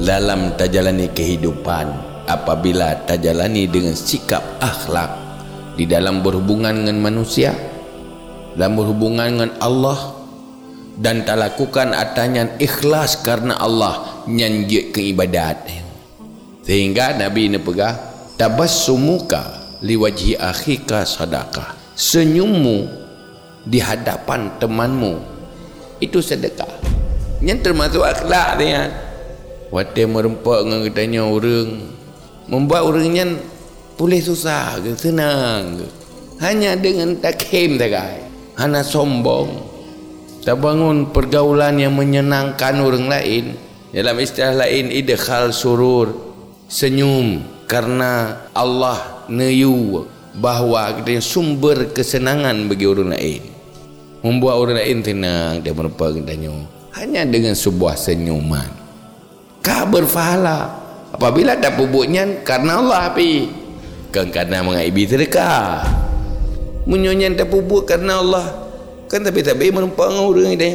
dalam tajalani kehidupan apabila tajalani dengan sikap akhlak di dalam berhubungan dengan manusia dalam berhubungan dengan Allah dan tak lakukan atanya ikhlas karena Allah nyanjik ke ibadat. Sehingga Nabi ini pegah tabassumuka liwajhi akhika sadaqah. Senyummu di hadapan temanmu itu sedekah. Yang termasuk akhlak dia Waktu merempak dengan katanya orang Membuat orangnya Boleh susah ke senang ke. Hanya dengan takhim tak Hanya sombong. Tak bangun pergaulan yang menyenangkan orang lain. Dalam istilah lain Idkhal surur. Senyum Karena Allah Neyu Bahawa katanya sumber kesenangan bagi orang lain. Membuat orang lain tenang Dia merempak katanya Hanya dengan sebuah senyuman kah berfahala. Apabila ada pupuknya karena Allah api kan karena mengaibi sedekah. Menyonyan tak pupuk karena Allah. Kan tapi tak baik menumpang orang ini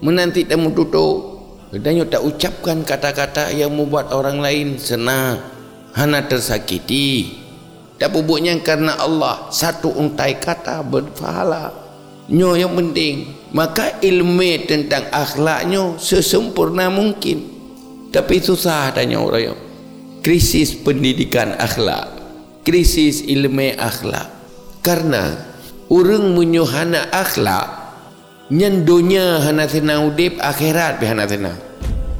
menanti tamu tutup dan tak ucapkan kata-kata yang membuat orang lain senang. Hana tersakiti. Tak pupuknya karena Allah. Satu untai kata berfahala. Nyo yang penting. Maka ilmu tentang akhlaknya sesempurna mungkin tapi susah tanya orang yang krisis pendidikan akhlak krisis ilmu akhlak. Karena orang menyuhana akhlak nyen dunia hana senang udip akhirat bi hana senang.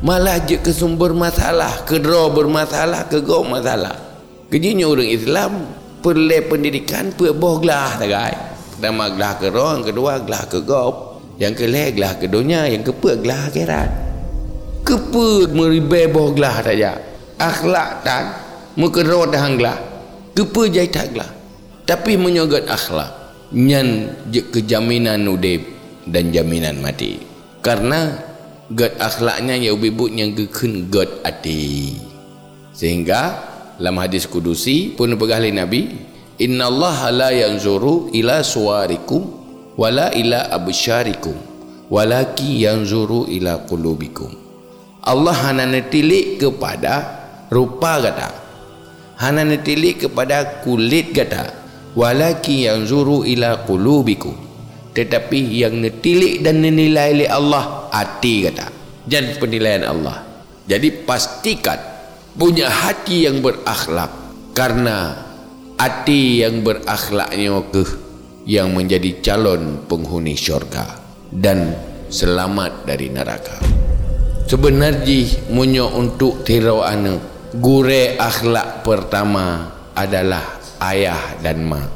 Malah je ke sumber masalah ke draw bermasalah ke go masalah. Kejinya orang Islam perlu pendidikan per boh gelah tak gai pertama gelah ke roh yang kedua gelah ke go yang kelih gelah ke dunia yang kepa gelah akhirat kepa meribai bawah gelah saja akhlak tak muka rawat dah gelah. Kepa jai tak gelah. Tapi menyogat akhlak nyan kejaminan udib dan jaminan mati. Karena gad akhlaknya ya ubibut yang gekun gad ati. Sehingga dalam hadis kudusi pun pegahli nabi inna Allah la yanzuru ila suwarikum wala ila absyarikum walaki yanzuru ila qulubikum Allah hanya netilik kepada rupa kata hanya netilik kepada kulit kata walaki yang zuru ila qulubikum. Tetapi yang netilik dan menilai oleh Allah hati kata dan penilaian Allah. Jadi pastikan punya hati yang berakhlak. Karena hati yang berakhlaknya ke yang menjadi calon penghuni syurga dan selamat dari neraka sebenarnya munyo untuk tirau anu. Gure akhlak pertama adalah ayah dan mak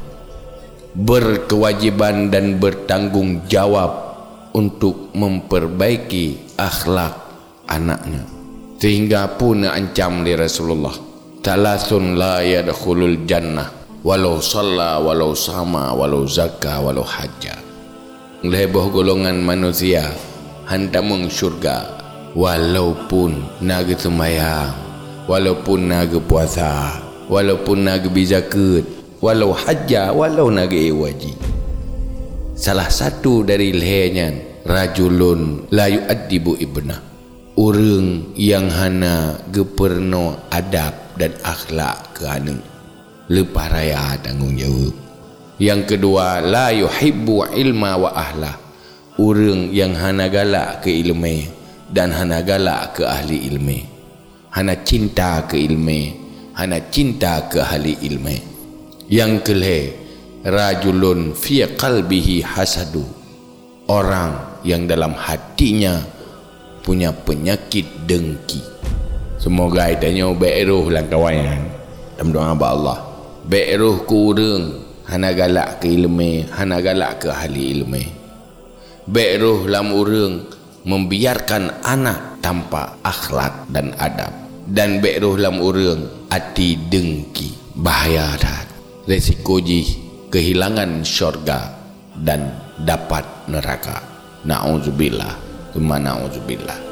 berkewajiban dan bertanggung jawab untuk memperbaiki akhlak anaknya. Sehingga pun ancam di Rasulullah. Talasun la yadkhulul jannah. Walau salla walau sama walau zakka walau hajja lebih golongan manusia hantamung syurga walaupun naga sembahyang walaupun naga puasa walaupun naga bizakat walau hajjah walau naga iwaji salah satu dari lehernya rajulun la yu'addibu ibna. Orang yang hana geperno adab dan akhlak ke anu lepas raya tanggungjawab. Yang kedua la yuhibbu ilma wa ahla orang yang hana galak ke ilmu dan hana galak ke ahli ilmu hana cinta ke ilmu hana cinta ke ahli ilmu yang kelih rajulun fi qalbihi hasadu. Orang yang dalam hatinya punya penyakit dengki. Semoga itanya bairuh lang kawayan dalam doa Allah. Bairuh ku urang hana galak ke ilmu hana galak ke ahli ilmu bairuh lam urang membiarkan anak tanpa akhlak dan adab. Dan beruh lam urang ati dengki bahaya dah. Resiko ji kehilangan syurga dan dapat neraka. Na'udzubillah. Thumma na'udzubillah